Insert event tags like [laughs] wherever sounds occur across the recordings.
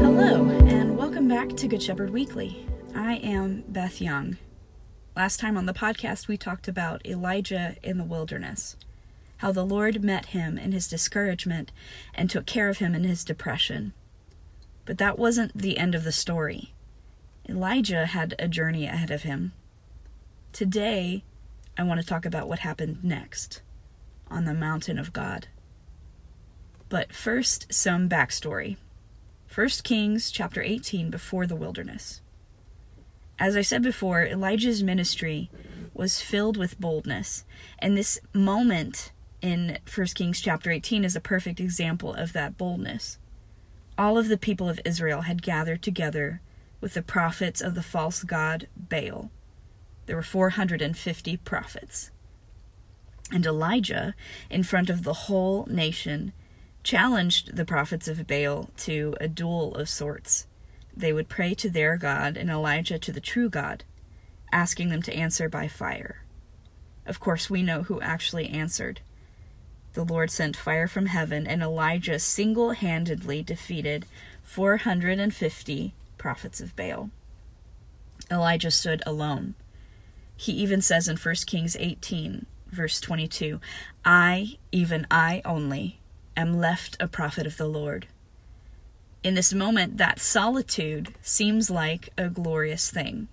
Hello, and welcome back to Good Shepherd Weekly. I am Beth Young. Last time on the podcast, we talked about Elijah in the wilderness, how the Lord met him in his discouragement and took care of him in his depression. But that wasn't the end of the story. Elijah had a journey ahead of him. Today, I want to talk about what happened next on the mountain of God. But first, some backstory. 1 Kings chapter 18 before the wilderness. As I said before, Elijah's ministry was filled with boldness, and this moment in 1 Kings chapter 18 is a perfect example of that boldness. All of the people of Israel had gathered together with the prophets of the false god Baal. There were 450 prophets. And Elijah, in front of the whole nation, challenged the prophets of Baal to a duel of sorts. They would pray to their God and Elijah to the true God, asking them to answer by fire. Of course, we know who actually answered. The Lord sent fire from heaven, and Elijah single handedly defeated 450 prophets of Baal. Elijah stood alone. He even says in 1 Kings 18, verse 22, I, even I only, am left a prophet of the Lord. In this moment, that solitude seems like a glorious thing.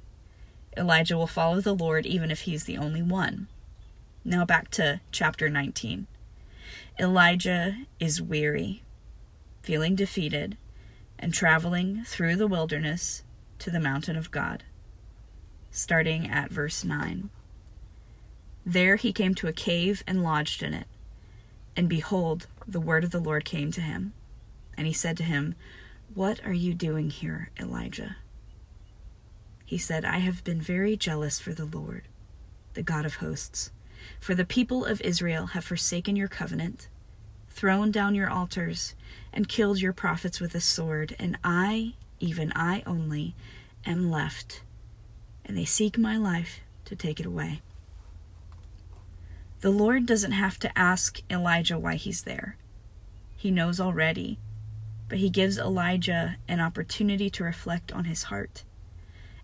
Elijah will follow the Lord even if he's the only one. Now back to chapter 19. Elijah is weary, feeling defeated, and traveling through the wilderness to the mountain of God. Starting at verse 9. There he came to a cave and lodged in it. And behold, the word of the Lord came to him. And he said to him, What are you doing here, Elijah? He said, I have been very jealous for the Lord, the God of hosts. For the people of Israel have forsaken your covenant, thrown down your altars, and killed your prophets with a sword, and I, even I only, am left, and they seek my life to take it away. The Lord doesn't have to ask Elijah why he's there. He knows already, but he gives Elijah an opportunity to reflect on his heart.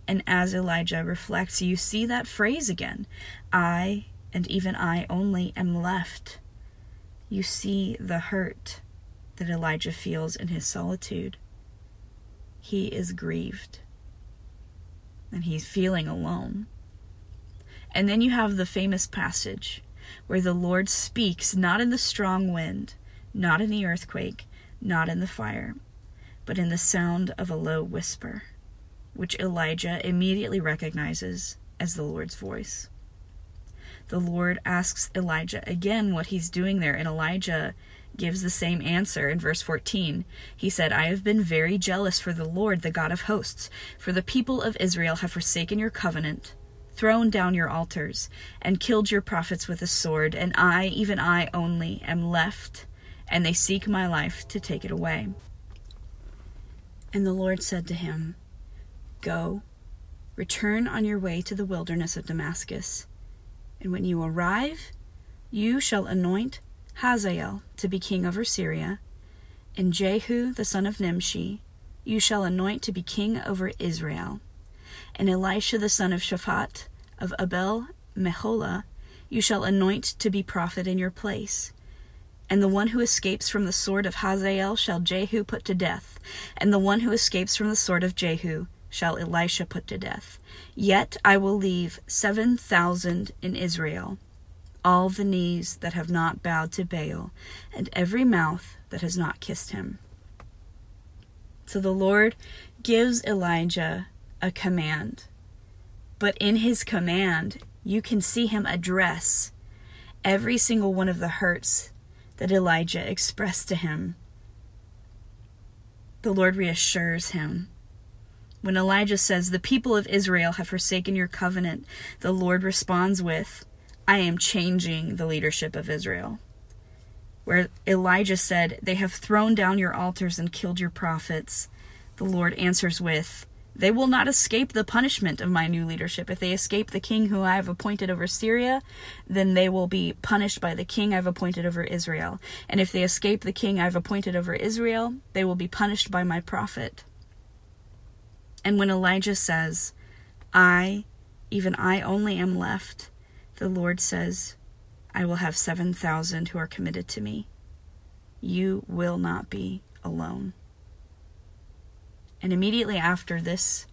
And as Elijah reflects, you see that phrase again I, and even I only, am left. You see the hurt that Elijah feels in his solitude. He is grieved, and he's feeling alone. And then you have the famous passage where the Lord speaks not in the strong wind, not in the earthquake, not in the fire, but in the sound of a low whisper, which Elijah immediately recognizes as the Lord's voice. The Lord asks Elijah again what he's doing there, and Elijah gives the same answer in verse 14. He said, I have been very jealous for the Lord, the God of hosts, for the people of Israel have forsaken your covenant thrown down your altars, and killed your prophets with a sword, and I, even I only, am left, and they seek my life to take it away. And the Lord said to him, Go, return on your way to the wilderness of Damascus, and when you arrive, you shall anoint Hazael to be king over Syria, and Jehu the son of Nimshi you shall anoint to be king over Israel and Elisha the son of Shaphat of Abel Meholah you shall anoint to be prophet in your place. And the one who escapes from the sword of Hazael shall Jehu put to death, and the one who escapes from the sword of Jehu shall Elisha put to death. Yet I will leave seven thousand in Israel, all the knees that have not bowed to Baal, and every mouth that has not kissed him. So the Lord gives Elijah a command. But in his command, you can see him address every single one of the hurts that Elijah expressed to him. The Lord reassures him. When Elijah says, The people of Israel have forsaken your covenant, the Lord responds with, I am changing the leadership of Israel. Where Elijah said, They have thrown down your altars and killed your prophets, the Lord answers with, They will not escape the punishment of my new leadership. If they escape the king who I have appointed over Syria, then they will be punished by the king I've appointed over Israel. And if they escape the king I've appointed over Israel, they will be punished by my prophet. And when Elijah says, I, even I only am left, the Lord says, I will have 7,000 who are committed to me. You will not be alone. And immediately after this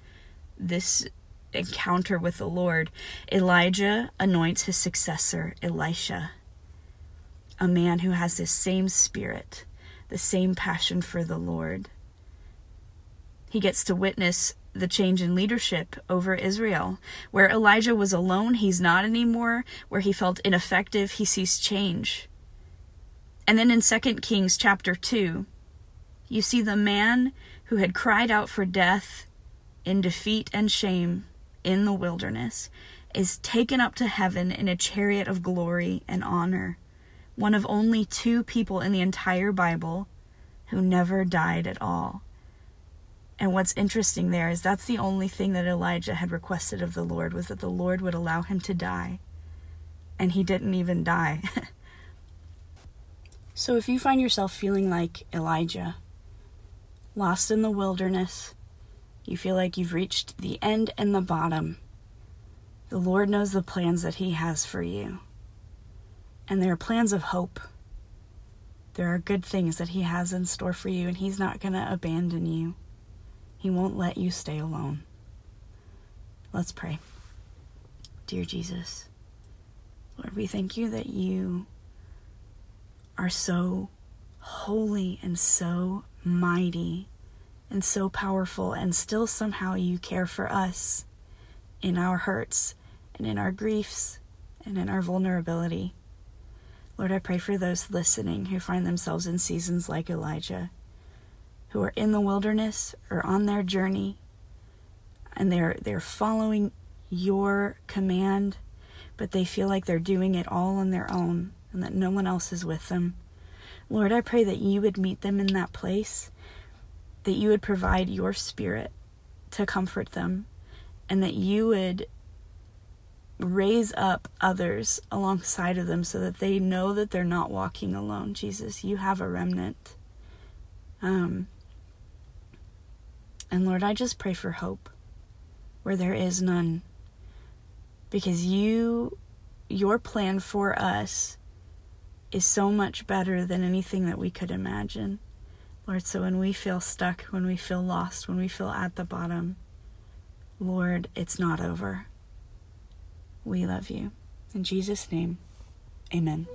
this encounter with the Lord, Elijah anoints his successor, Elisha, a man who has this same spirit, the same passion for the Lord. He gets to witness the change in leadership over Israel. Where Elijah was alone, he's not anymore. Where he felt ineffective, he sees change. And then in 2 Kings chapter 2, you see the man who had cried out for death in defeat and shame in the wilderness is taken up to heaven in a chariot of glory and honor. One of only two people in the entire Bible who never died at all. And what's interesting there is that's the only thing that Elijah had requested of the Lord was that the Lord would allow him to die. And he didn't even die. [laughs] so if you find yourself feeling like Elijah, lost in the wilderness, you feel like you've reached the end and the bottom, the Lord knows the plans that He has for you. And there are plans of hope. There are good things that He has in store for you, and He's not going to abandon you. He won't let you stay alone. Let's pray. Dear Jesus, Lord, we thank you that you are so holy and so mighty and so powerful, and still somehow you care for us in our hurts and in our griefs and in our vulnerability. Lord, I pray for those listening who find themselves in seasons like Elijah who are in the wilderness or on their journey and they're they're following your command but they feel like they're doing it all on their own and that no one else is with them lord i pray that you would meet them in that place that you would provide your spirit to comfort them and that you would raise up others alongside of them so that they know that they're not walking alone jesus you have a remnant um, and Lord, I just pray for hope where there is none. Because you, your plan for us is so much better than anything that we could imagine. Lord, so when we feel stuck, when we feel lost, when we feel at the bottom, Lord, it's not over. We love you. In Jesus' name, amen.